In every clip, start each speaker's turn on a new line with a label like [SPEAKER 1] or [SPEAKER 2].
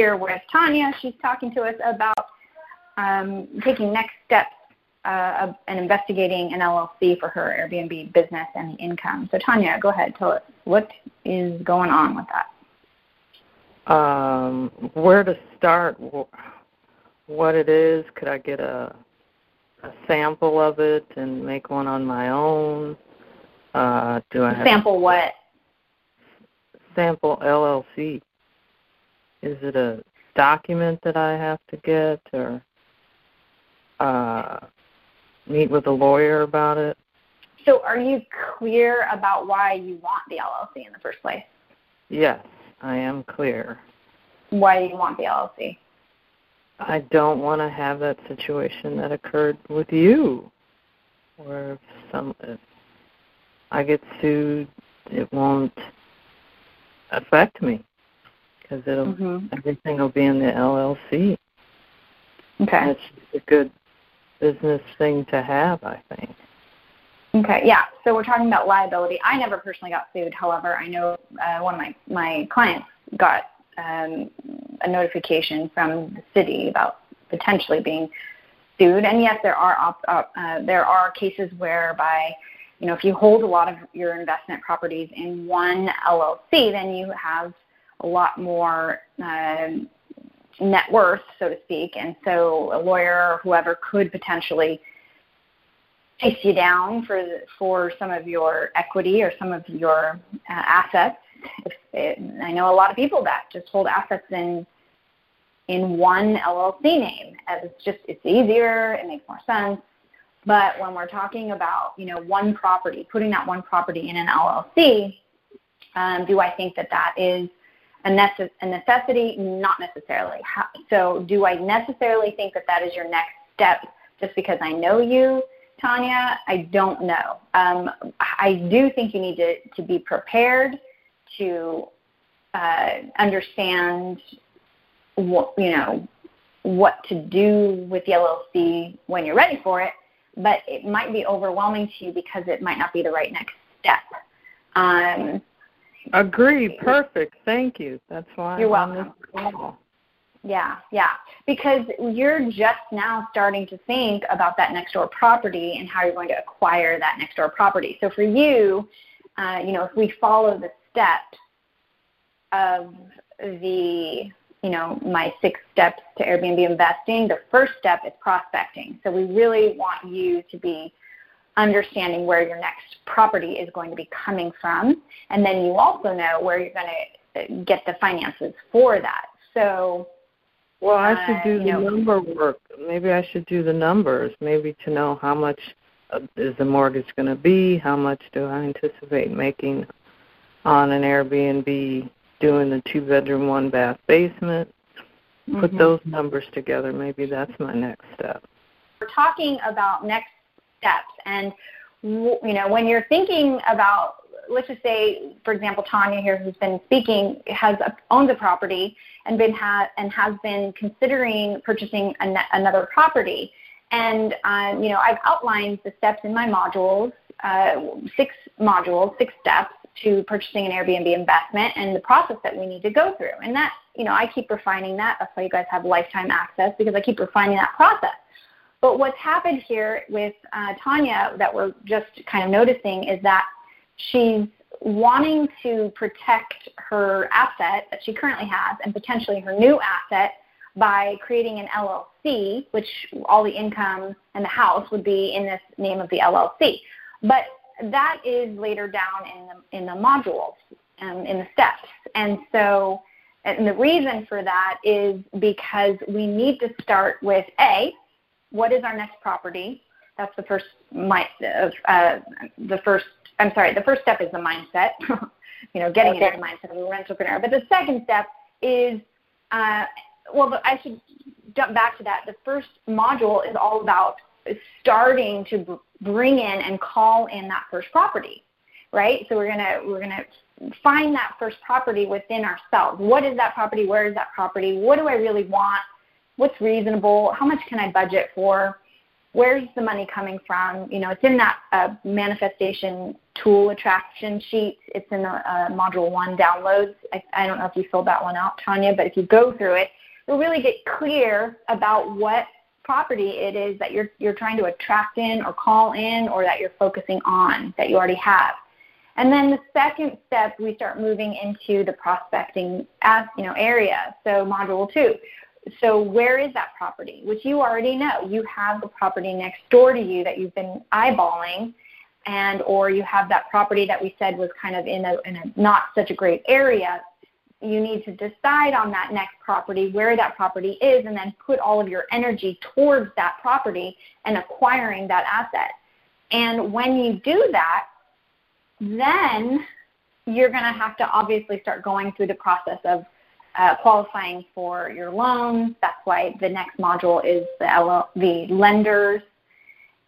[SPEAKER 1] here with Tanya. She's talking to us about um, taking next steps uh, and investigating an LLC for her Airbnb business and the income. So, Tanya, go ahead. Tell us what is going on with that.
[SPEAKER 2] Um, where to start? What it is? Could I get a a sample of it and make one on my own? Uh, do I have
[SPEAKER 1] sample what?
[SPEAKER 2] Sample LLC. Is it a document that I have to get or uh, meet with a lawyer about it?
[SPEAKER 1] So, are you clear about why you want the LLC in the first place?
[SPEAKER 2] Yes, I am clear.
[SPEAKER 1] Why do you want the LLC?
[SPEAKER 2] I don't want to have that situation that occurred with you, where if some if I get sued, it won't affect me because it'll mm-hmm. everything will be in the LLC.
[SPEAKER 1] Okay,
[SPEAKER 2] that's a good business thing to have, I think.
[SPEAKER 1] Okay, yeah. So we're talking about liability. I never personally got sued. However, I know uh, one of my my clients got um, a notification from the city about potentially being sued. And yes, there are op- uh, there are cases whereby you know if you hold a lot of your investment properties in one LLC, then you have a lot more uh, net worth, so to speak, and so a lawyer or whoever could potentially chase you down for for some of your equity or some of your uh, assets it, I know a lot of people that just hold assets in in one LLC name. As it's just it's easier, it makes more sense. But when we're talking about you know one property, putting that one property in an LLC, um, do I think that that is a, necess- a necessity? Not necessarily. How, so do I necessarily think that that is your next step just because I know you? Tanya, I don't know. Um, I do think you need to, to be prepared to uh, understand what you know what to do with the LLC when you're ready for it, but it might be overwhelming to you because it might not be the right next step. Um,
[SPEAKER 2] Agree. Perfect. Thank you. That's why
[SPEAKER 1] you're welcome. Yeah, yeah. Because you're just now starting to think about that next door property and how you're going to acquire that next door property. So for you, uh, you know, if we follow the steps of the you know my six steps to Airbnb investing, the first step is prospecting. So we really want you to be understanding where your next property is going to be coming from, and then you also know where you're going to get the finances for that. So
[SPEAKER 2] well, I should uh, do uh, the know, number work. Maybe I should do the numbers, maybe to know how much uh, is the mortgage going to be, how much do I anticipate making on an Airbnb doing the two bedroom, one bath basement. Mm-hmm. Put those numbers together. Maybe that's my next step.
[SPEAKER 1] We're talking about next steps, and you know when you're thinking about, let's just say, for example, Tanya here, who's been speaking, has owns a property and been ha- and has been considering purchasing an- another property. And um, you know, I've outlined the steps in my modules, uh, six modules, six steps to purchasing an Airbnb investment and the process that we need to go through. And that, you know, I keep refining that. That's why you guys have lifetime access because I keep refining that process. But what's happened here with uh, Tanya that we're just kind of noticing is that she's wanting to protect her asset that she currently has and potentially her new asset by creating an LLC, which all the income and the house would be in this name of the LLC. But that is later down in the in the modules um, in the steps, and so and the reason for that is because we need to start with a what is our next property. That's the first my uh, the first I'm sorry the first step is the mindset. you know, getting okay. into the mindset of a rentalpreneur. But the second step is uh, well, I should jump back to that. The first module is all about starting to bring in and call in that first property, right? So we're gonna we're gonna find that first property within ourselves. What is that property? Where is that property? What do I really want? What's reasonable? How much can I budget for? where's the money coming from? You know, it's in that uh, manifestation tool attraction sheet. It's in the uh, module one downloads. I, I don't know if you filled that one out, Tanya, but if you go through it, you'll really get clear about what property it is that you're you're trying to attract in or call in or that you're focusing on that you already have. And then the second step, we start moving into the prospecting as, you know, area. So module two. So where is that property? Which you already know. You have the property next door to you that you've been eyeballing and or you have that property that we said was kind of in a, in a not such a great area you need to decide on that next property where that property is and then put all of your energy towards that property and acquiring that asset and when you do that then you're going to have to obviously start going through the process of uh, qualifying for your loans. That's why the next module is the, the lenders,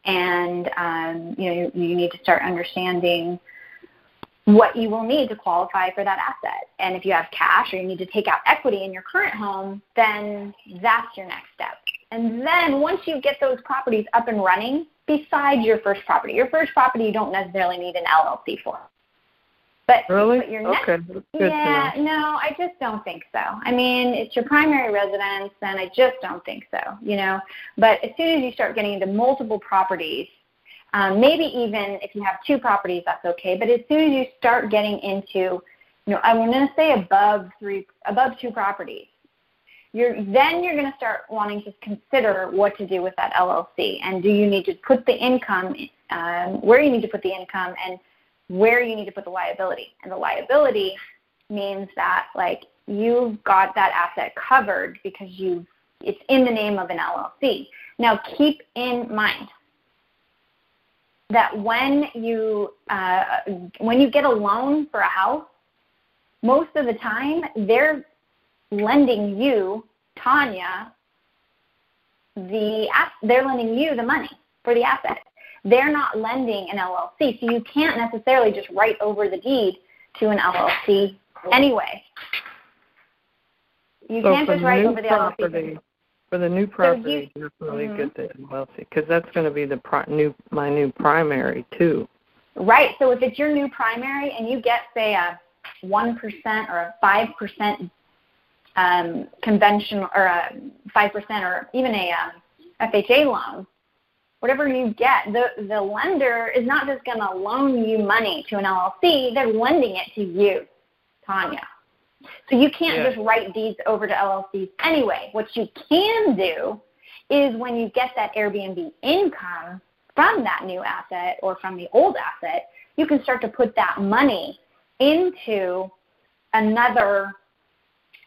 [SPEAKER 1] and um, you know you, you need to start understanding what you will need to qualify for that asset. And if you have cash or you need to take out equity in your current home, then that's your next step. And then once you get those properties up and running, besides your first property. Your first property you don't necessarily need an LLC for. But,
[SPEAKER 2] really?
[SPEAKER 1] but your next,
[SPEAKER 2] okay.
[SPEAKER 1] yeah, no, I just don't think so. I mean, it's your primary residence, and I just don't think so. You know, but as soon as you start getting into multiple properties, um, maybe even if you have two properties, that's okay. But as soon as you start getting into, you know, I'm going to say above three, above two properties, you're then you're going to start wanting to consider what to do with that LLC and do you need to put the income um, where you need to put the income and where you need to put the liability and the liability means that like you've got that asset covered because you it's in the name of an LLC. Now keep in mind that when you uh, when you get a loan for a house, most of the time they're lending you, Tanya, the they're lending you the money for the asset. They're not lending an LLC, so you can't necessarily just write over the deed to an LLC anyway. You
[SPEAKER 2] so
[SPEAKER 1] can't just write over the property,
[SPEAKER 2] LLC. For the new property, so you, definitely mm-hmm. get the LLC because that's going to be the pri- new my new primary too.
[SPEAKER 1] Right. So if it's your new primary and you get say a one percent or a five percent um, conventional or a five percent or even a um, FHA loan, whatever you get, the the lender is not just going to loan you money to an LLC; they're lending it to you, Tanya. So you can't yeah. just write deeds over to LLCs anyway. What you can do is when you get that Airbnb income from that new asset or from the old asset, you can start to put that money into another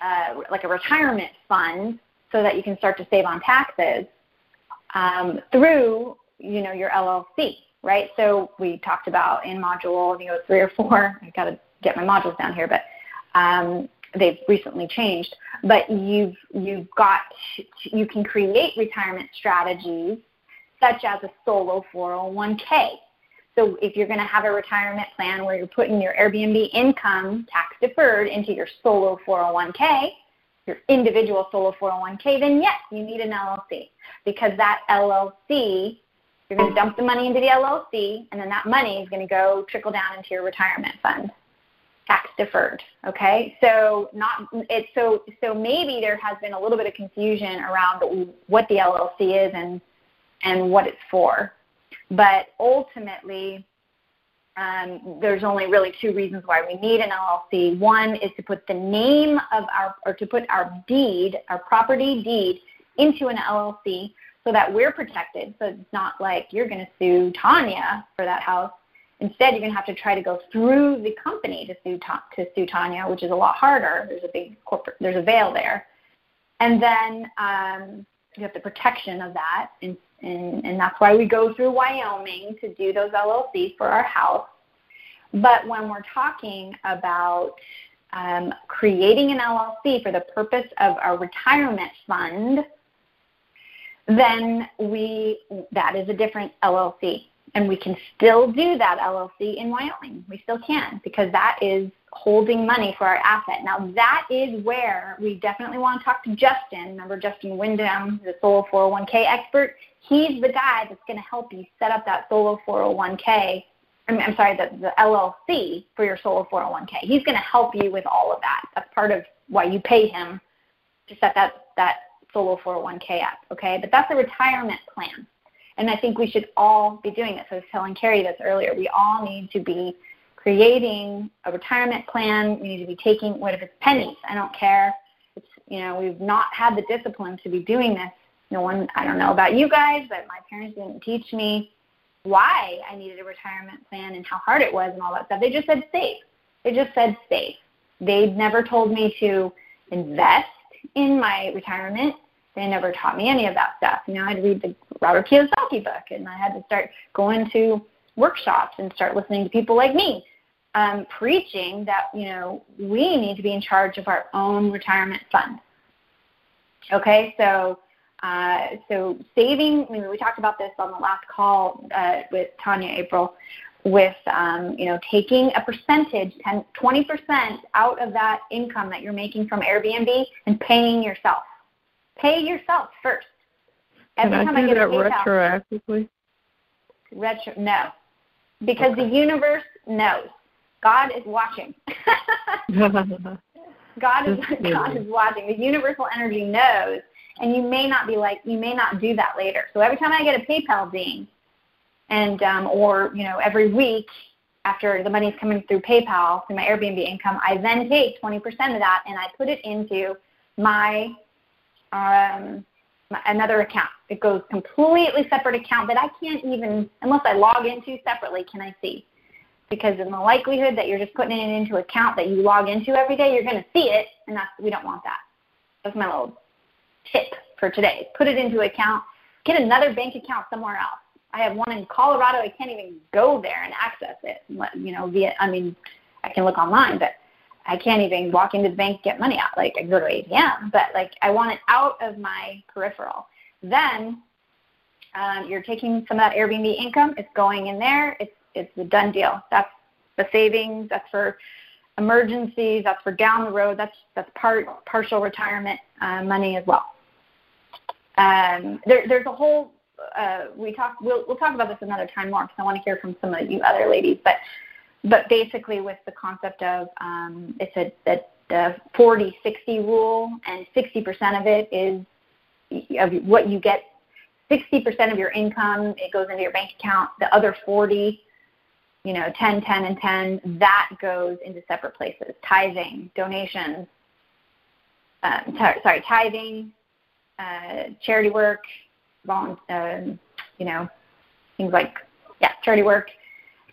[SPEAKER 1] uh, like a retirement fund so that you can start to save on taxes um, through you know your LLC, right? So we talked about in module you know three or four. I've got to get my modules down here, but um, they've recently changed. But you've you've got you can create retirement strategies such as a solo 401k so if you're going to have a retirement plan where you're putting your Airbnb income tax deferred into your solo 401k, your individual solo 401k, then yes, you need an LLC because that LLC, you're going to dump the money into the LLC, and then that money is going to go trickle down into your retirement fund, tax deferred. Okay, so not it. So so maybe there has been a little bit of confusion around what the LLC is and and what it's for. But ultimately, um, there's only really two reasons why we need an LLC. One is to put the name of our, or to put our deed, our property deed, into an LLC so that we're protected. So it's not like you're going to sue Tanya for that house. Instead, you're going to have to try to go through the company to sue to sue Tanya, which is a lot harder. There's a big corporate, there's a veil there, and then um, you have the protection of that in, and, and that's why we go through Wyoming to do those LLCs for our house. But when we're talking about um, creating an LLC for the purpose of a retirement fund, then we that is a different LLC, and we can still do that LLC in Wyoming. We still can because that is holding money for our asset. Now that is where we definitely want to talk to Justin. Remember Justin Wyndham, the solo 401k expert? He's the guy that's going to help you set up that solo 401k. I'm, I'm sorry, the, the LLC for your solo 401k. He's going to help you with all of that. That's part of why you pay him to set that that solo 401k up. Okay, but that's a retirement plan, and I think we should all be doing this. I was telling Carrie this earlier. We all need to be creating a retirement plan. We need to be taking what if it's pennies? I don't care. It's you know we've not had the discipline to be doing this. No one. I don't know about you guys, but my parents didn't teach me why I needed a retirement plan and how hard it was and all that stuff. They just said save. They just said save. They never told me to invest in my retirement. They never taught me any of that stuff. You know, I'd read the Robert Kiyosaki book, and I had to start going to workshops and start listening to people like me um, preaching that you know we need to be in charge of our own retirement fund. Okay, so uh, so saving. I mean, we talked about this on the last call uh, with Tanya April. With um, you know taking a percentage, 10, 20% out of that income that you're making from Airbnb and paying yourself. Pay yourself first.
[SPEAKER 2] Every Can I do I that retroactively?
[SPEAKER 1] Retro, no, because okay. the universe knows. God is watching. God is God is watching. The universal energy knows, and you may not be like you may not do that later. So every time I get a PayPal ding, and um, or you know every week after the money's coming through PayPal through my Airbnb income, I then take 20% of that and I put it into my um, another account. It goes completely separate account that I can't even unless I log into separately can I see because in the likelihood that you're just putting it into account that you log into every day, you're going to see it, and that's we don't want that. That's my little tip for today. Put it into account. Get another bank account somewhere else. I have one in Colorado. I can't even go there and access it. You know, via I mean, I can look online, but I can't even walk into the bank get money out. Like I go to ATM, but like I want it out of my peripheral. Then um, you're taking some of that Airbnb income. It's going in there. It's it's a done deal. That's the savings. That's for emergencies. That's for down the road. That's that's part partial retirement uh, money as well. Um, there, there's a whole. Uh, we talk. We'll we'll talk about this another time more because I want to hear from some of you other ladies. But but basically, with the concept of um, it's a, a the 40-60 rule, and 60% of it is of what you get. 60% of your income it goes into your bank account. The other 40 you know, 10, 10, and 10, that goes into separate places. Tithing, donations, um, t- sorry, tithing, uh, charity work, volun- uh, you know, things like, yeah, charity work,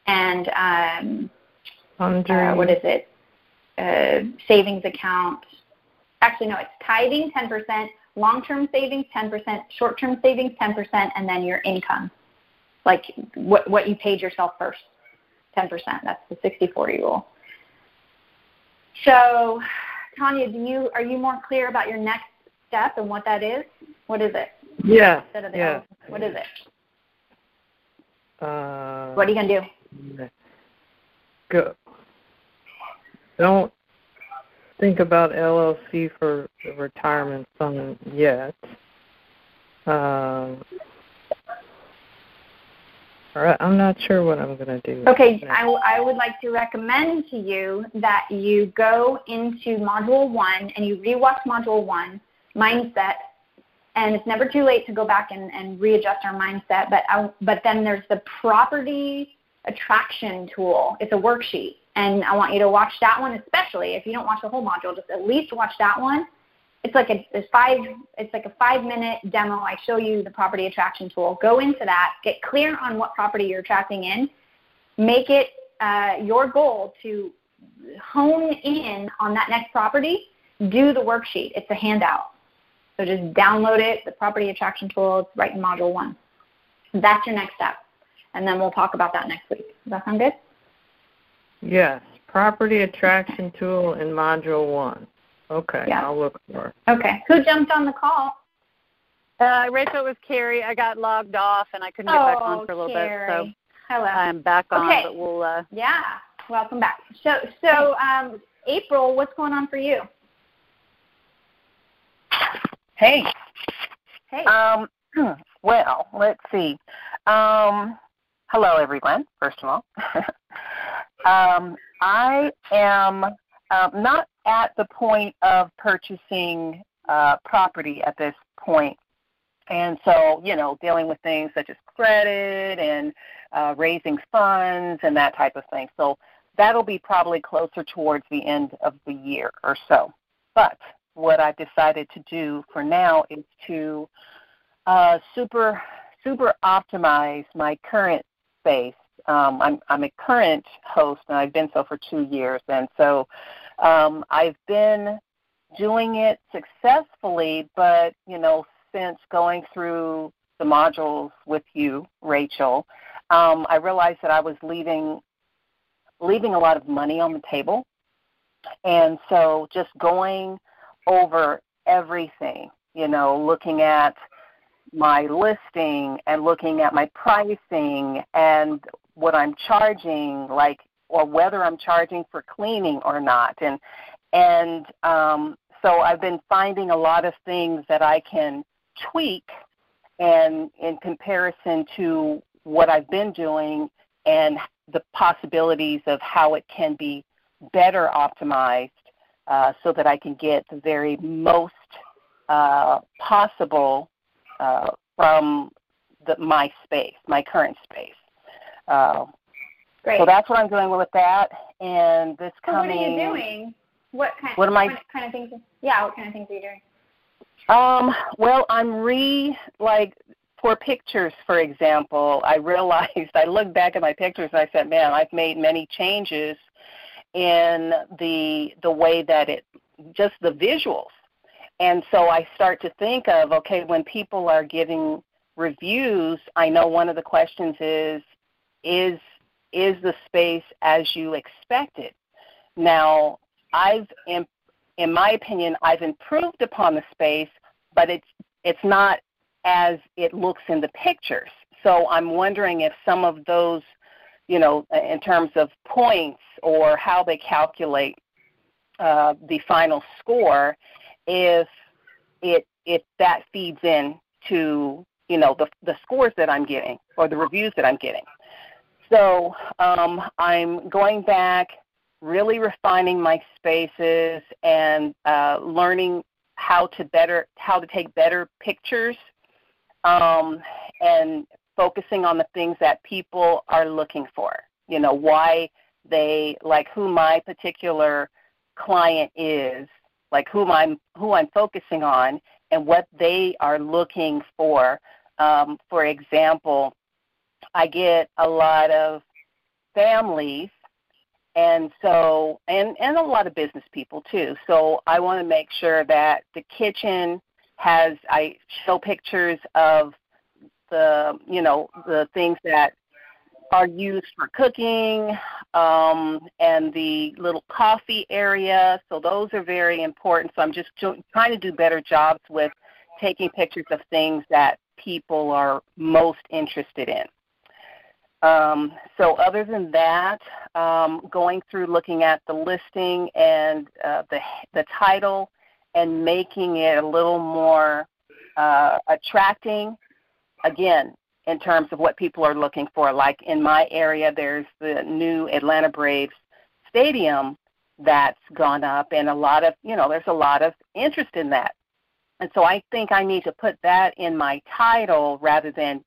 [SPEAKER 1] and um, uh, what is it? Uh, savings account. Actually, no, it's tithing 10%, long-term savings 10%, short-term savings 10%, and then your income, like what what you paid yourself first. 10%. That's the 60-40 rule. So, Tanya, do you are you more clear about your next step and what that is? What is it?
[SPEAKER 2] Yeah. yeah.
[SPEAKER 1] What is it?
[SPEAKER 2] Uh,
[SPEAKER 1] what are you gonna
[SPEAKER 2] do? Go. Don't think about LLC for the retirement fund yet. Um, all right, uh, I'm not sure what I'm going to do.
[SPEAKER 1] Okay, I, w- I would like to recommend to you that you go into Module 1 and you rewatch Module 1, Mindset, and it's never too late to go back and, and readjust our mindset, but, I, but then there's the Property Attraction Tool. It's a worksheet, and I want you to watch that one especially. If you don't watch the whole module, just at least watch that one it's like a, a five it's like a five minute demo. I show you the property attraction tool. Go into that get clear on what property you're attracting in. Make it uh, your goal to hone in on that next property. Do the worksheet. It's a handout. So just download it the property attraction tool it's right in module one. That's your next step. And then we'll talk about that next week. Does that sound good?
[SPEAKER 2] Yes. Property attraction tool in module one Okay, yeah. I'll look for it.
[SPEAKER 1] Okay. Who jumped on the call?
[SPEAKER 3] Uh, Rachel, it was Carrie. I got logged off and I couldn't get
[SPEAKER 1] oh,
[SPEAKER 3] back on for a little
[SPEAKER 1] Carrie.
[SPEAKER 3] bit, so
[SPEAKER 1] Hello.
[SPEAKER 3] I'm back on.
[SPEAKER 1] Okay.
[SPEAKER 3] But we'll. Uh,
[SPEAKER 1] yeah. Welcome back. So, so um, April, what's going on for you?
[SPEAKER 4] Hey.
[SPEAKER 1] Hey.
[SPEAKER 4] Um, well, let's see. Um, hello, everyone, first of all. um, I am um, not at the point of purchasing uh, property at this point. And so, you know, dealing with things such as credit and uh, raising funds and that type of thing. So that'll be probably closer towards the end of the year or so. But what I've decided to do for now is to uh, super super optimize my current space. Um, I'm I'm a current host and I've been so for two years, and so um, I've been doing it successfully. But you know, since going through the modules with you, Rachel, um, I realized that I was leaving leaving a lot of money on the table, and so just going over everything, you know, looking at my listing and looking at my pricing and what I'm charging, like or whether I'm charging for cleaning or not, and and um, so I've been finding a lot of things that I can tweak, and in comparison to what I've been doing and the possibilities of how it can be better optimized uh, so that I can get the very most uh, possible uh, from the, my space, my current space. Uh,
[SPEAKER 1] Great.
[SPEAKER 4] So that's what I'm doing with that. And this
[SPEAKER 1] so
[SPEAKER 4] coming.
[SPEAKER 1] what are you doing? What kind?
[SPEAKER 4] What am I?
[SPEAKER 1] What kind of things? Yeah. What kind of things are you doing?
[SPEAKER 4] Um. Well, I'm re like for pictures, for example. I realized I looked back at my pictures and I said, "Man, I've made many changes in the the way that it just the visuals." And so I start to think of, okay, when people are giving reviews, I know one of the questions is, is is the space as you expected? Now, I've, in, in my opinion, I've improved upon the space, but it's it's not as it looks in the pictures. So I'm wondering if some of those, you know, in terms of points or how they calculate uh, the final score, if it if that feeds in to you know the the scores that I'm getting or the reviews that I'm getting. So um, I'm going back, really refining my spaces and uh, learning how to better how to take better pictures um, and focusing on the things that people are looking for. You know why they like who my particular client is, like who I'm who I'm focusing on, and what they are looking for. Um, for example, I get a lot of families and so and and a lot of business people too. So I want to make sure that the kitchen has I show pictures of the you know the things that are used for cooking um, and the little coffee area. So those are very important. So I'm just trying to do better jobs with taking pictures of things that people are most interested in. Um, so other than that, um, going through looking at the listing and uh, the the title and making it a little more uh, attracting. Again, in terms of what people are looking for. Like in my area, there's the new Atlanta Braves stadium that's gone up, and a lot of you know there's a lot of interest in that. And so I think I need to put that in my title rather than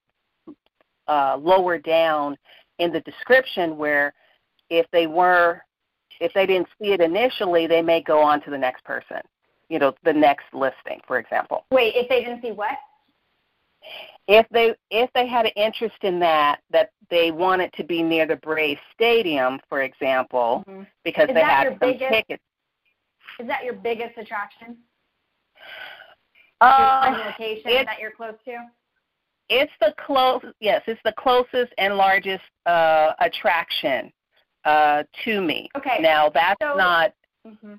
[SPEAKER 4] uh, lower down in the description where if they were if they didn't see it initially they may go on to the next person you know the next listing for example
[SPEAKER 1] wait if they didn't see what
[SPEAKER 4] if they if they had an interest in that that they want it to be near the Braves Stadium, for example, mm-hmm. because
[SPEAKER 1] is
[SPEAKER 4] they have
[SPEAKER 1] some
[SPEAKER 4] biggest, tickets.
[SPEAKER 1] Is that your biggest attraction?
[SPEAKER 4] Uh,
[SPEAKER 1] your location that you're close to?
[SPEAKER 4] It's the close. Yes, it's the closest and largest uh, attraction uh, to me.
[SPEAKER 1] Okay.
[SPEAKER 4] Now that's
[SPEAKER 1] so,
[SPEAKER 4] not.
[SPEAKER 1] Mm-hmm.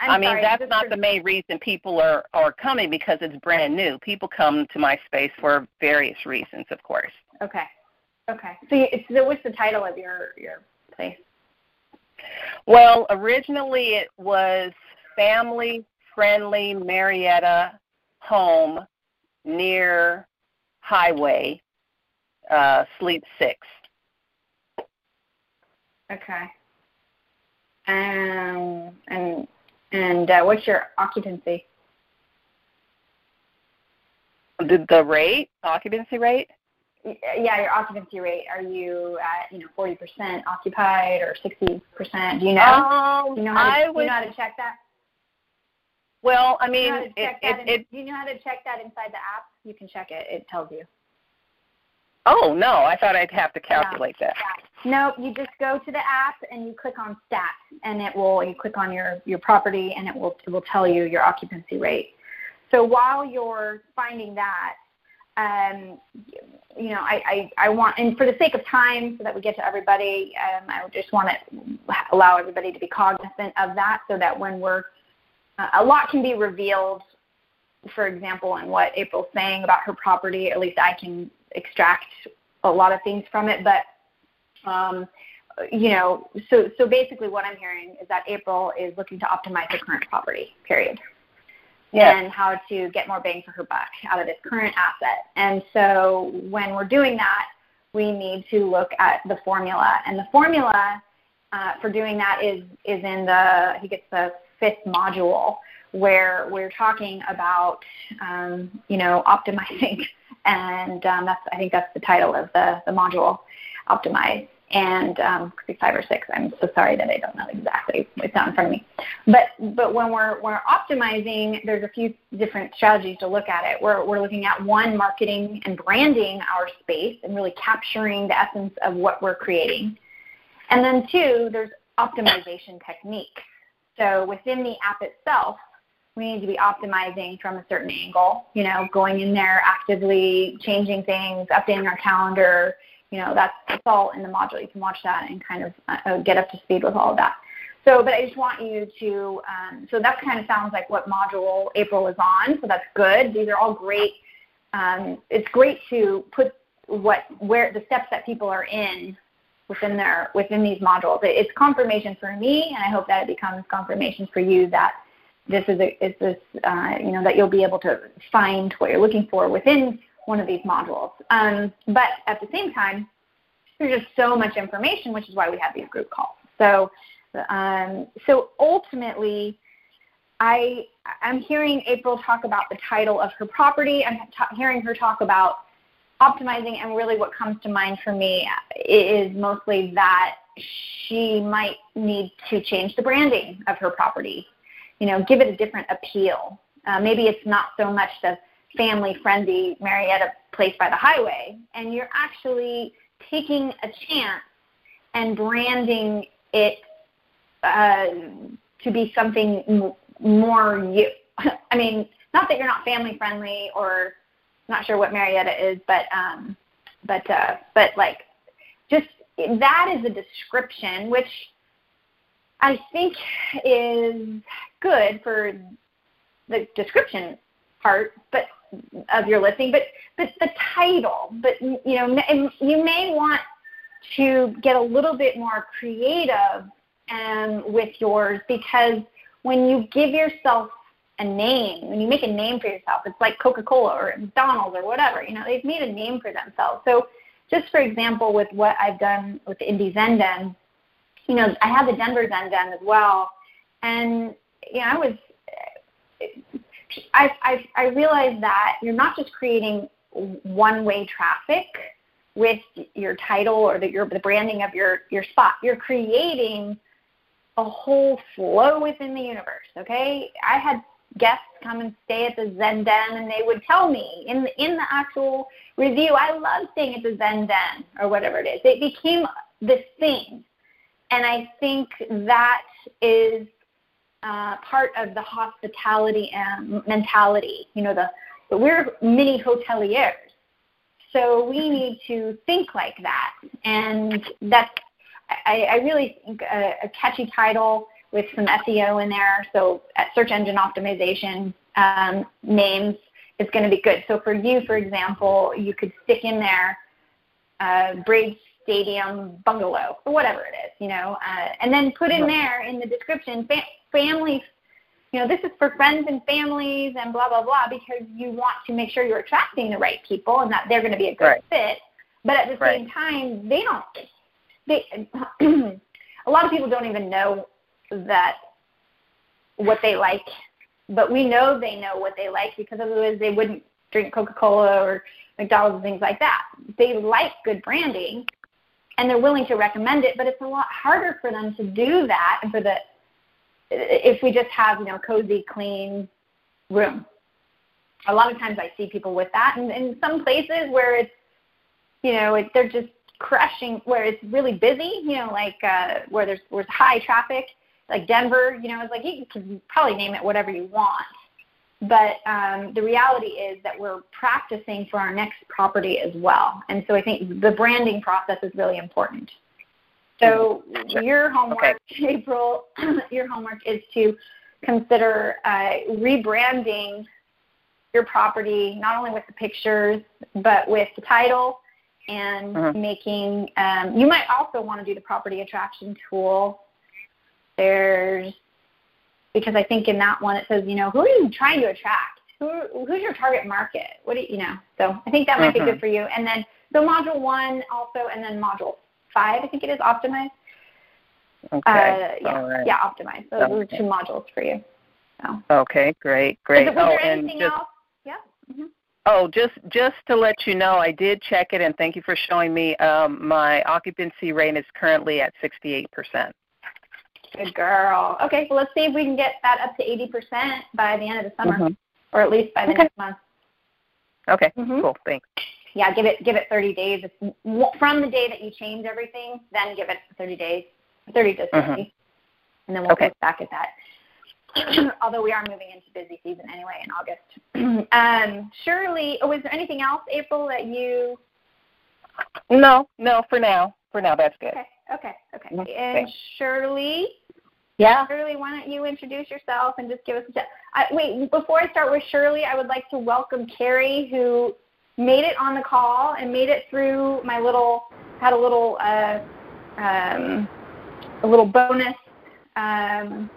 [SPEAKER 4] i mean,
[SPEAKER 1] sorry,
[SPEAKER 4] that's not
[SPEAKER 1] for...
[SPEAKER 4] the main reason people are are coming because it's brand new. People come to my space for various reasons, of course.
[SPEAKER 1] Okay. Okay. So, you, so what's the title of your your place?
[SPEAKER 4] Well, originally it was family friendly Marietta home near highway, uh, sleep six.
[SPEAKER 1] Okay. Um, and and uh, what's your occupancy?
[SPEAKER 4] The, the rate, occupancy rate?
[SPEAKER 1] Yeah, your occupancy rate. Are you at you know forty percent occupied or sixty percent? Do you know?
[SPEAKER 4] Um,
[SPEAKER 1] do you know how to,
[SPEAKER 4] I
[SPEAKER 1] you know how to check that?
[SPEAKER 4] Well, I mean,
[SPEAKER 1] you know how to
[SPEAKER 4] it,
[SPEAKER 1] check
[SPEAKER 4] it,
[SPEAKER 1] that in-
[SPEAKER 4] it,
[SPEAKER 1] you know how to check that inside the app? You can check it. It tells you.
[SPEAKER 4] oh no, I thought I'd have to calculate that.
[SPEAKER 1] No, you just go to the app and you click on stats, and it will. You click on your your property, and it will it will tell you your occupancy rate. So while you're finding that, um, you know, I, I I want, and for the sake of time, so that we get to everybody, um, I just want to allow everybody to be cognizant of that, so that when we're a lot can be revealed. For example, in what April's saying about her property, at least I can extract a lot of things from it, but um, you know, so so basically, what I'm hearing is that April is looking to optimize her current property. Period.
[SPEAKER 4] Yes.
[SPEAKER 1] And how to get more bang for her buck out of this current asset. And so when we're doing that, we need to look at the formula. And the formula uh, for doing that is is in the he gets the fifth module where we're talking about um, you know optimizing, and um, that's I think that's the title of the the module, optimize and um, could be five or six. I'm so sorry that I don't know exactly. It's not in front of me. But but when we're we're optimizing, there's a few different strategies to look at it. We're we're looking at one, marketing and branding our space and really capturing the essence of what we're creating. And then two, there's optimization techniques. So within the app itself, we need to be optimizing from a certain angle. You know, going in there actively, changing things, updating our calendar you know that's it's all in the module. You can watch that and kind of uh, get up to speed with all of that. So, but I just want you to. Um, so that kind of sounds like what module April is on. So that's good. These are all great. Um, it's great to put what where the steps that people are in within their within these modules. It's confirmation for me, and I hope that it becomes confirmation for you that this is a, is this uh, you know that you'll be able to find what you're looking for within one of these modules. Um, but at the same time, there's just so much information, which is why we have these group calls. So, um, so ultimately, I I'm hearing April talk about the title of her property. I'm hearing her talk about optimizing, and really, what comes to mind for me is mostly that she might need to change the branding of her property. You know, give it a different appeal. Uh, maybe it's not so much the family friendly Marietta place by the highway, and you're actually taking a chance and branding it uh, to be something more you. I mean, not that you're not family friendly or not sure what Marietta is, but um, but uh, but like just that is a description which I think is good for the description part, but of your listing, but but the title. But you know, you may want to get a little bit more creative um, with yours because when you give yourself a name, when you make a name for yourself, it's like Coca-Cola or McDonald's or whatever. You know, they've made a name for themselves. So, just for example, with what I've done with the Indie Zen Den, you know, I have the Denver Zen Den as well, and you know, I was I, I, I realized that you're not just creating one-way traffic with your title or the, your, the branding of your, your spot. You're creating a whole flow within the universe, okay? I had guests come and stay at the Zen Den and they would tell me in the, in the actual review, I love staying at the Zen Den or whatever it is. It became this thing. And I think that is uh, part of the hospitality and mentality. You know, the but we're mini hoteliers, so we need to think like that, and that's I, I really think a, a catchy title with some SEO in there. So at search engine optimization um, names is going to be good. So for you, for example, you could stick in there uh, stadium bungalow or whatever it is, you know, uh, and then put in there in the description fa- family. You know, this is for friends and families and blah blah blah because you want to make sure you're attracting the right people and that they're going to be a good
[SPEAKER 4] right.
[SPEAKER 1] fit. But at the
[SPEAKER 4] right.
[SPEAKER 1] same time, they don't. They a lot of people don't even know that what they like, but we know they know what they like because otherwise they wouldn't drink Coca-Cola or McDonald's and things like that. They like good branding and they're willing to recommend it, but it's a lot harder for them to do that for the if we just have, you know, cozy, clean room. A lot of times I see people with that and in some places where it's you know, it, they're just crushing where it's really busy, you know, like uh where there's where's high traffic, like Denver, you know, it's like you can probably name it whatever you want but um, the reality is that we're practicing for our next property as well. And so I think the branding process is really important. So
[SPEAKER 4] sure.
[SPEAKER 1] your homework,
[SPEAKER 4] okay.
[SPEAKER 1] April, your homework is to consider uh, rebranding your property, not only with the pictures, but with the title and
[SPEAKER 4] mm-hmm.
[SPEAKER 1] making, um, you might also want to do the property attraction tool. There's because I think in that one it says, you know, who are you trying to attract? Who who's your target market? What do you, you know? So I think that might
[SPEAKER 4] mm-hmm.
[SPEAKER 1] be good for you. And then so module one also, and then module five, I think it is optimized.
[SPEAKER 4] Okay.
[SPEAKER 1] Uh, yeah,
[SPEAKER 4] right.
[SPEAKER 1] yeah, optimize. So those
[SPEAKER 4] Okay.
[SPEAKER 1] are two modules for you. So.
[SPEAKER 4] Okay, great, great.
[SPEAKER 1] Is was
[SPEAKER 4] oh,
[SPEAKER 1] there
[SPEAKER 4] and
[SPEAKER 1] anything
[SPEAKER 4] just,
[SPEAKER 1] else? Yeah. Mm-hmm.
[SPEAKER 4] Oh, just just to let you know, I did check it, and thank you for showing me. Um, my occupancy rate is currently at 68 percent.
[SPEAKER 1] Good girl. Okay, well let's see if we can get that up to 80% by the end of the summer,
[SPEAKER 4] Mhm.
[SPEAKER 1] or at least by the
[SPEAKER 4] Okay.
[SPEAKER 1] next month.
[SPEAKER 4] Okay,
[SPEAKER 1] Mhm.
[SPEAKER 4] cool. Thanks.
[SPEAKER 1] yeah, give it give it 30 days. It's from the day that you change everything, then give it 30 days, 30 to 60,
[SPEAKER 4] Mhm.
[SPEAKER 1] and then we'll
[SPEAKER 4] Okay.
[SPEAKER 1] look back at that. Although we are moving into busy season anyway in August. um, Shirley, oh, is there anything else, April, that you?
[SPEAKER 4] No, no, for now. For now, that's good.
[SPEAKER 1] Okay, okay, okay.
[SPEAKER 4] Mhm.
[SPEAKER 1] And
[SPEAKER 4] Thanks.
[SPEAKER 1] Shirley,
[SPEAKER 3] Yeah.
[SPEAKER 1] Shirley, why don't you introduce yourself and just give us a chat? I, wait, before I start with Shirley, I would like to welcome Carrie, who made it on the call and made it through my little had a little uh, um, a little bonus um,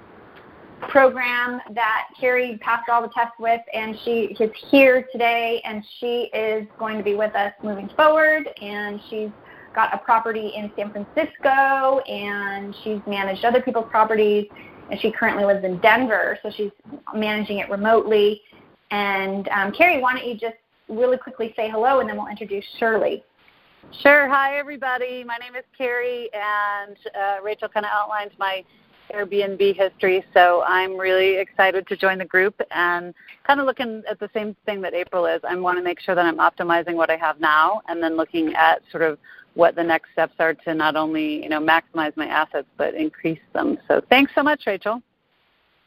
[SPEAKER 1] program that Carrie passed all the tests with, and she is here today, and she is going to be with us moving forward, and she's got a property in San Francisco, and she's managed other people's properties, and she currently lives in Denver, so she's managing it remotely. And um, Carrie, why don't you just really quickly say hello, and then we'll introduce Shirley.
[SPEAKER 3] Sure. Hi, everybody. My name is Carrie, and uh, Rachel kind of outlined my Airbnb history, so I'm really excited to join the group and kind of looking at the same thing that April is. I want to make sure that I'm optimizing what I have now, and then looking at sort of what the next steps are to not only you know maximize my assets but increase them. So thanks so much, Rachel.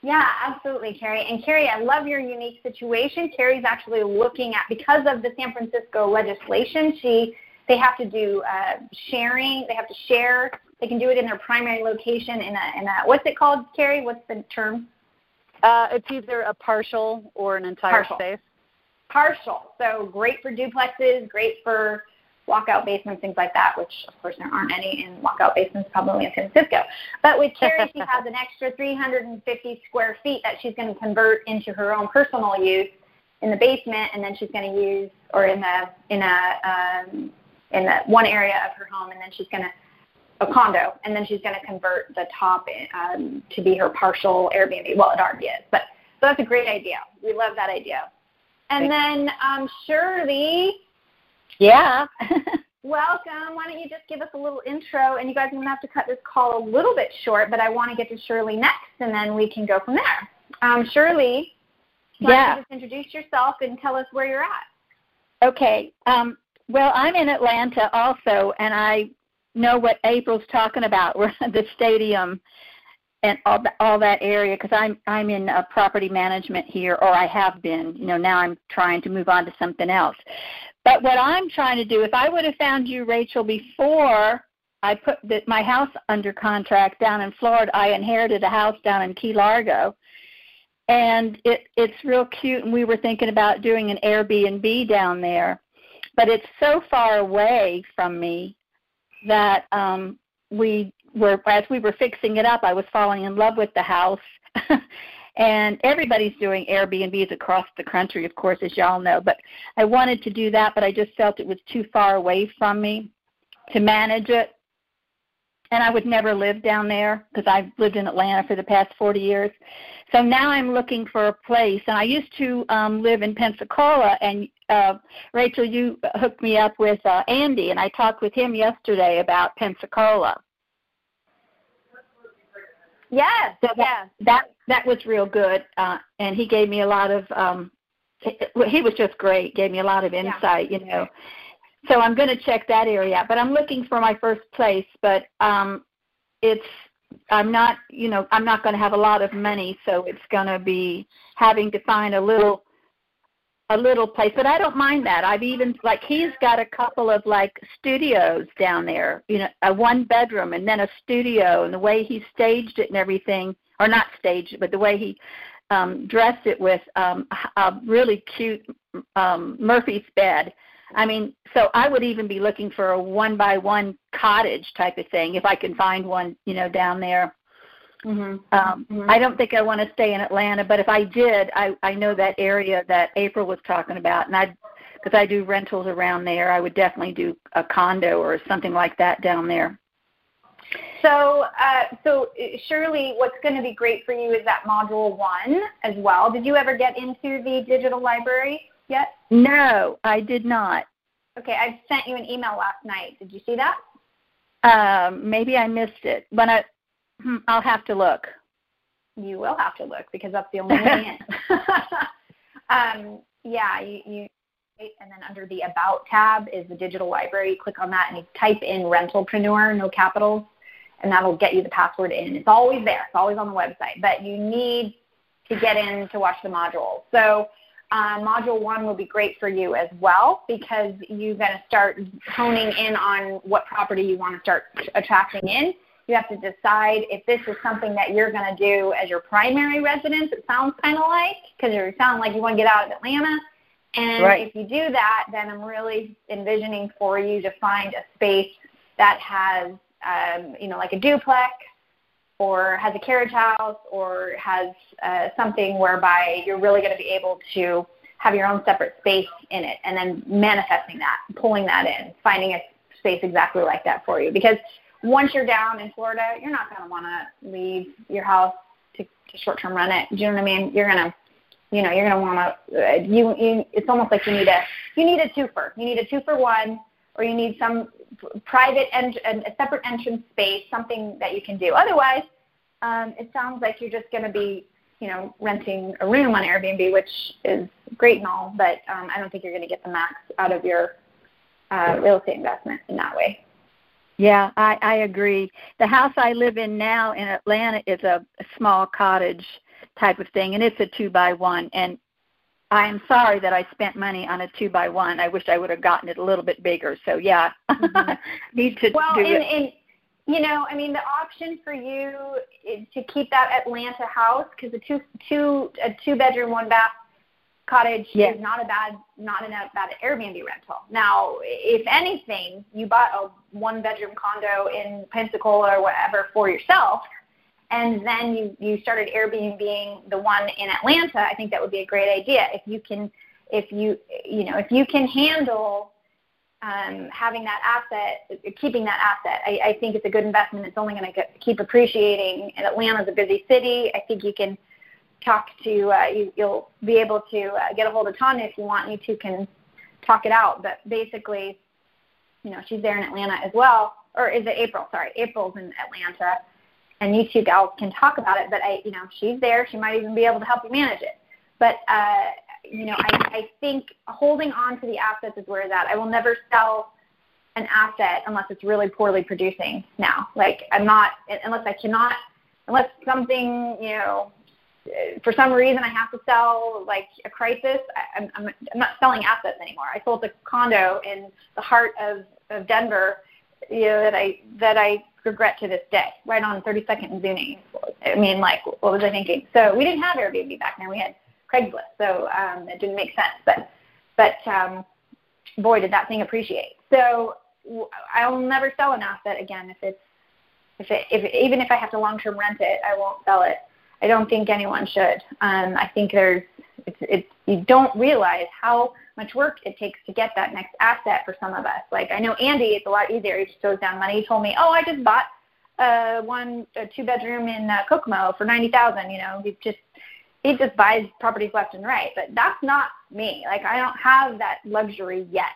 [SPEAKER 1] Yeah, absolutely, Carrie. And Carrie, I love your unique situation. Carrie's actually looking at because of the San Francisco legislation, she they have to do uh, sharing. They have to share. They can do it in their primary location in a in a what's it called, Carrie? What's the term?
[SPEAKER 3] Uh, it's either a partial or an entire
[SPEAKER 1] Partial.
[SPEAKER 3] space.
[SPEAKER 1] Partial. So great for duplexes, great for walkout basements, things like that, which of course there aren't any in walkout basements probably in San Francisco. But with Carrie, she has an extra 350 square feet that she's going to convert into her own personal use in the basement, and then she's going to use, or in the in a um, in the one area of her home, and then she's going to a condo, and then she's going to convert the top um, to be her partial Airbnb. Well, it already is, but so that's a great idea. We love that idea. And then um, Shirley,
[SPEAKER 3] Yeah.
[SPEAKER 1] welcome. Why don't you just give us a little intro? And you guys are going to have to cut this call a little bit short, but I want to get to Shirley next, and then we can go from there. Um, Shirley, why
[SPEAKER 5] Yeah.
[SPEAKER 1] don't you just introduce yourself and tell us where you're at?
[SPEAKER 5] Okay. Um, well, I'm in Atlanta also, and I know what April's talking about. We're at the stadium and all that, all that area because I'm I'm in uh, property management here, or I have been. You know, now I'm trying to move on to something else. But what I'm trying to do, if I would have found you, Rachel, before I put the, my house under contract down in Florida, I inherited a house down in Key Largo, and it it's real cute. And we were thinking about doing an Airbnb down there, but it's so far away from me that um, we were as we were fixing it up. I was falling in love with the house. and everybody's doing Airbnbs across the country, of course, as y'all know. But I wanted to do that, but I just felt it was too far away from me to manage it. And I would never live down there because I've lived in Atlanta for the past 40 years. So now I'm looking for a place. And I used to um, live in Pensacola, and uh, Rachel, you hooked me up with uh, Andy, and I talked with him yesterday about Pensacola.
[SPEAKER 1] Yes,
[SPEAKER 5] so that,
[SPEAKER 1] yes.
[SPEAKER 5] That that was real good, uh, and he gave me a lot of. um He was just great. Gave me a lot of insight, yeah. you know. So I'm going to check that area out. But I'm looking for my first place. But um it's I'm not, you know, I'm not going to have a lot of money, so it's going to be having to find a little a little place, but I don't mind that. I've even like he's got a couple of like studios down there, you know, a one bedroom and then a studio, and the way he staged it and everything, or not staged but the way he um dressed it with um a really cute um Murphy's bed. I mean, so I would even be looking for a one by one cottage type of thing if I can find one, you know, down there. Mm-hmm. Um, mm-hmm. I don't think I want to stay in Atlanta, but if I did, I I know that area that April was talking about, and I because I do rentals around there, I would definitely do a condo or something like that down there.
[SPEAKER 1] So, uh, so surely, what's going to be great for you is that module one as well. Did you ever get into the digital library yet?
[SPEAKER 5] No, I did not.
[SPEAKER 1] Okay, I sent you an email last night. Did you see that?
[SPEAKER 5] Um, maybe I missed it. When I I'll have to look.
[SPEAKER 1] You will have to look because that's the only way in. um, yeah, you, you and then under the About tab is the digital library. You click on that and you type in Rentalpreneur, no capitals, and that'll get you the password in. It's always there. It's always on the website, but you need to get in to watch the modules. So uh, module one will be great for you as well because you're going to start honing in on what property you want to start attracting in you have to decide if this is something that you're going to do as your primary residence. It sounds kind of like because you sound like you want to get out of Atlanta. And right. if you do that, then I'm really envisioning for you to find a space that has, um, you know, like a duplex or has a carriage house or has uh, something whereby you're really going to be able to have your own separate space in it and then manifesting that, pulling that in, finding a space exactly like that for you. Because once you're down in Florida, you're not going to want to leave your house to, to short-term rent it. Do you know what I mean? You're going to, you know, you're going to want to. Uh, you, you, it's almost like you need a, you need a two for, You need a two for one, or you need some private and a separate entrance space, something that you can do. Otherwise, um, it sounds like you're just going to be, you know, renting a room on Airbnb, which is great and all, but um, I don't think you're going to get the max out of your uh, real estate investment in that way.
[SPEAKER 5] Yeah, I, I agree. The house I live in now in Atlanta is a, small cottage type of thing, and it's a two by one. And I am sorry that I spent money on a two by one. I wish I would have gotten it a little bit bigger. So yeah, mm-hmm. need to
[SPEAKER 1] well,
[SPEAKER 5] do
[SPEAKER 1] and,
[SPEAKER 5] it.
[SPEAKER 1] and you know, I mean, the option for you to keep that Atlanta house because a two two a two bedroom one bath cottage yes. is not a bad not a bad Airbnb rental. Now, if anything, you bought a one bedroom condo in Pensacola or whatever for yourself, and then you you started Airbnb the one in Atlanta, I think that would be a great idea. If you can, if you you know if you can handle um, having that asset, keeping that asset, I, I think it's a good investment. It's only going to keep appreciating. And Atlanta's a busy city. I think you can talk to uh, you, you'll be able to uh, get a hold of Tanya if you want. You two can talk it out. But basically, you know, she's there in Atlanta as well, or is it April? Sorry, April's in Atlanta, and you two gals can talk about it. But I, you know, she's there. She might even be able to help you manage it. But uh, you know, I, I think holding on to the assets is where it's at. I will never sell an asset unless it's really poorly producing now. Like I'm not unless I cannot unless something, you know, for some reason I have to sell like a crisis, I, I'm, I'm, I'm not selling assets anymore. I sold a condo in the heart of, of Denver, you know, that I that I regret to this day, right on 32nd and Zuni. I mean, like, what was I thinking? So we didn't have Airbnb back then. We had Craigslist, so um, it didn't make sense. But but um, boy, did that thing appreciate. So I'll never sell an asset again if it's if it if even if I have to long term rent it, I won't sell it. I don't think anyone should. Um, I think there's it's it's you don't realize how much work it takes to get that next asset for some of us. Like I know Andy, it's a lot easier. He just throws down money. He told me, oh, I just bought uh, one a two bedroom in uh, Kokomo for ninety thousand. You know, he just he just buys properties left and right. But that's not me. Like I don't have that luxury yet.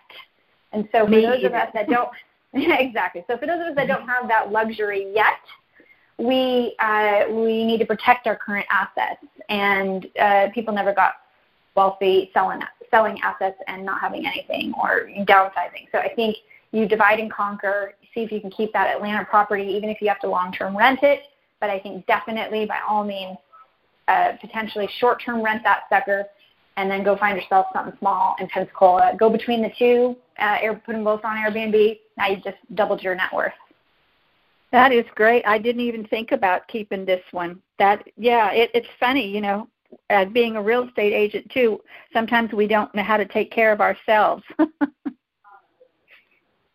[SPEAKER 1] And so for me those either. of us that don't exactly. So for those of us that don't have that luxury yet, we uh, we need to protect our current assets. And uh, people never got wealthy selling selling assets and not having anything or downsizing. So I think you divide and conquer, see if you can keep that Atlanta property, even if you have to long term rent it. But I think definitely, by all means, uh, potentially short term rent that sucker and then go find yourself something small in Pensacola. Go between the two, uh, put them both on Airbnb. Now you just doubled your net worth.
[SPEAKER 5] That is great. I didn't even think about keeping this one. That yeah, it, it's funny, you know, as being a real estate agent too. Sometimes we don't know how to take care of ourselves.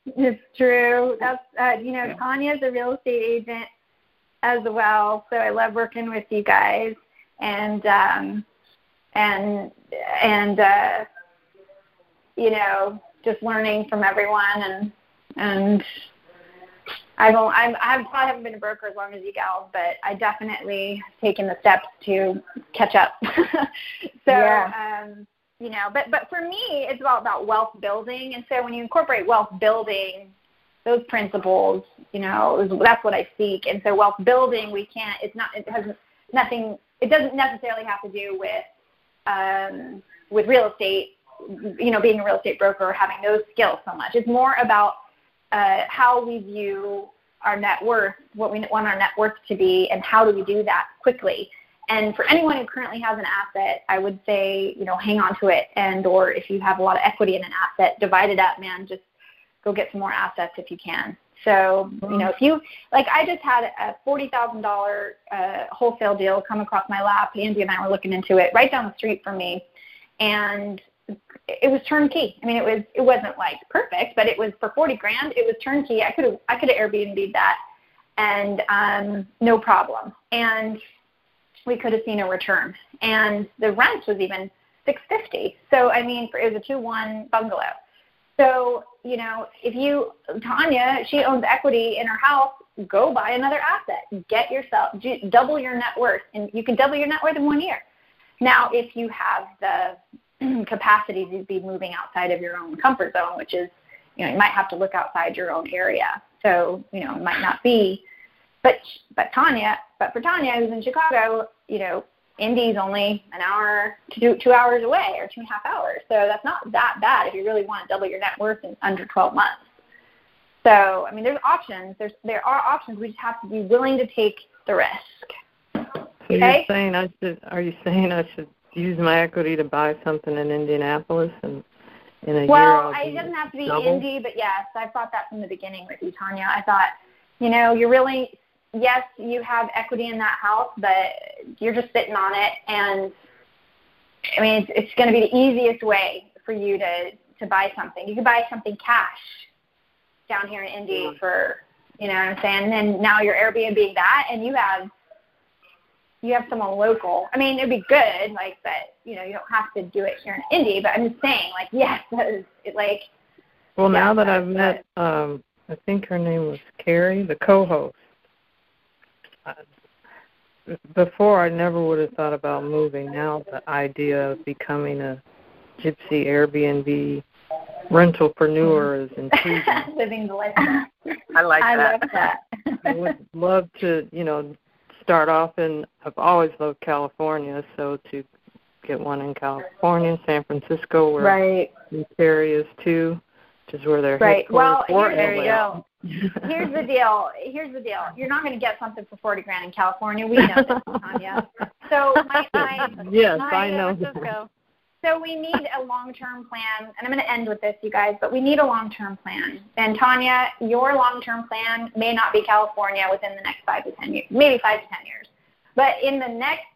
[SPEAKER 1] It's true. That's uh, you know, Tanya's a real estate agent as well, so I love working with you guys and um and and uh you know, just learning from everyone and and I've only, I'm, I probably haven't been a broker as long as you gals, but I definitely taken the steps to catch up. so yeah. um you know, but but for me, it's all about wealth building, and so when you incorporate wealth building, those principles, you know, that's what I seek. And so wealth building, we can't. It's not. It has nothing. It doesn't necessarily have to do with um, with real estate. You know, being a real estate broker or having those skills so much. It's more about uh, how we view our net worth, what we want our net worth to be, and how do we do that quickly. And for anyone who currently has an asset, I would say, you know, hang on to it. And or if you have a lot of equity in an asset, divide it up, man. Just go get some more assets if you can. So, you know, if you like, I just had a $40,000 uh, wholesale deal come across my lap. Andy and I were looking into it right down the street from me, and it was turnkey. I mean, it was it wasn't like perfect, but it was for forty grand. It was turnkey. I could have I could have Airbnb'd that, and um, no problem. And we could have seen a return. And the rent was even 650. So I mean, for, it was a two-one bungalow. So you know, if you Tanya, she owns equity in her house. Go buy another asset. Get yourself double your net worth, and you can double your net worth in one year. Now, if you have the capacity to be moving outside of your own comfort zone, which is, you know, you might have to look outside your own area. So, you know, it might not be but but Tanya, but for Tanya, who's in Chicago, you know, Indy's only an hour to two, two hours away or two and a half hours. So that's not that bad if you really want to double your net worth in under 12 months. So I mean, there's options. There's there are options. We just have to be willing to take the risk.
[SPEAKER 2] Okay? you're saying I should? Are you saying I should use my equity to buy something in Indianapolis and in a
[SPEAKER 1] well,
[SPEAKER 2] year?
[SPEAKER 1] Well, it doesn't have to be double? Indy, but yes, I thought that from the beginning with you, Tanya. I thought, you know, you're really yes, you have equity in that house, but you're just sitting on it. And I mean, it's, it's going to be the easiest way for you to to buy something. You could buy something cash down here in Indy mm-hmm. for you know what I'm saying. And then now you're Airbnb that, and you have you have someone local. I mean, it'd be good, like, but you know, you don't have to do it here in Indy. But I'm just saying, like, yes, that is it, like.
[SPEAKER 2] Well, yeah, now that I've met, um, I think her name was Carrie, the co-host before I never would have thought about moving. Now the idea of becoming a gypsy Airbnb rentalpreneur is intriguing.
[SPEAKER 1] Living the life.
[SPEAKER 4] I like
[SPEAKER 1] I
[SPEAKER 4] that.
[SPEAKER 1] love that.
[SPEAKER 2] I would love to, you know, start off in. I've always loved California, so to get one in California, San Francisco, where
[SPEAKER 1] right.
[SPEAKER 2] this area is too, which is where they're
[SPEAKER 1] right.
[SPEAKER 2] Well,
[SPEAKER 1] here, there you go. Here's the deal. Here's the deal. You're not going to get something for forty grand in California. We know this, Tanya. So my, my
[SPEAKER 2] yes,
[SPEAKER 1] my,
[SPEAKER 2] I know.
[SPEAKER 1] Francisco. So we need a long-term plan, and I'm going to end with this, you guys. But we need a long-term plan. And Tanya, your long-term plan may not be California within the next five to ten years, maybe five to ten years. But in the next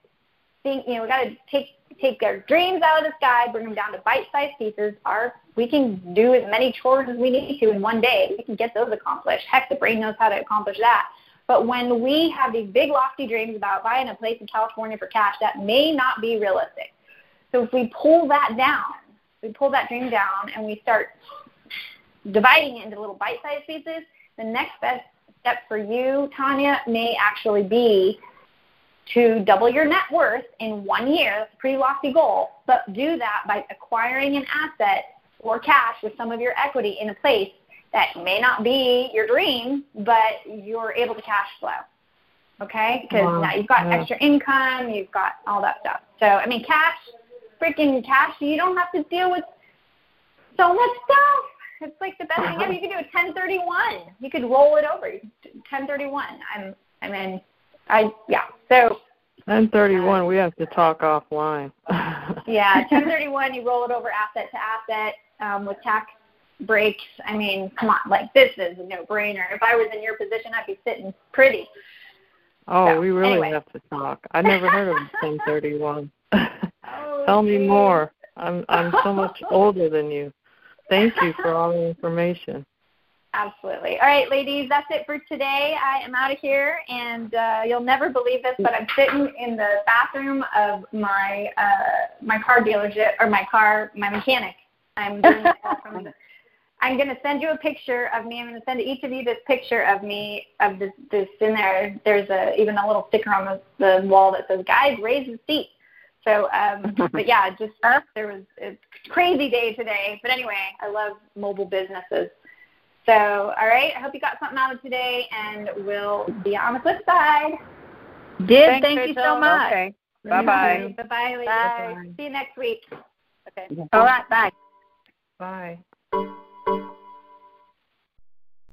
[SPEAKER 1] thing, you know, we got to take take their dreams out of the sky, bring them down to bite-sized pieces. Our we can do as many chores as we need to in one day. We can get those accomplished. Heck, the brain knows how to accomplish that. But when we have these big lofty dreams about buying a place in California for cash, that may not be realistic. So if we pull that down, we pull that dream down and we start dividing it into little bite-sized pieces, the next best step for you, Tanya, may actually be to double your net worth in one year. That's a pretty lofty goal, but do that by acquiring an asset or cash with some of your equity in a place that may not be your dream, but you're able to cash flow. Okay? Because wow. now you've got yeah. extra income, you've got all that stuff. So, I mean, cash, freaking cash, you don't have to deal with so much stuff. It's like the best thing ever. You could do a 1031. You could roll it over. 1031. I'm, I mean, I, yeah. So,
[SPEAKER 2] 1031, uh, we have to talk offline.
[SPEAKER 1] yeah, 1031, you roll it over asset to asset um, with tax breaks. I mean, come on, like this is a no-brainer. If I was in your position, I'd be sitting pretty.
[SPEAKER 2] Oh, so, we really anyway. have to talk. I never heard of 1031. Tell me more. I'm I'm so much older than you. Thank you for all the information.
[SPEAKER 1] Absolutely. All right, ladies, that's it for today. I am out of here, and uh, you'll never believe this, but I'm sitting in the bathroom of my uh, my car dealership or my car my mechanic. I'm doing from I'm going to send you a picture of me. I'm going to send each of you this picture of me of this, this in there. There's a even a little sticker on the, the wall that says "Guys, raise the seat." So, um, but yeah, just there was it's crazy day today. But anyway, I love mobile businesses. So, all right, I hope you got something out of today, and we'll be on the flip side.
[SPEAKER 3] Did Thanks, thank Rachel. you so much.
[SPEAKER 2] Okay. Bye bye.
[SPEAKER 1] Bye bye. See you next week.
[SPEAKER 3] Okay. All right. Bye.
[SPEAKER 2] Bye.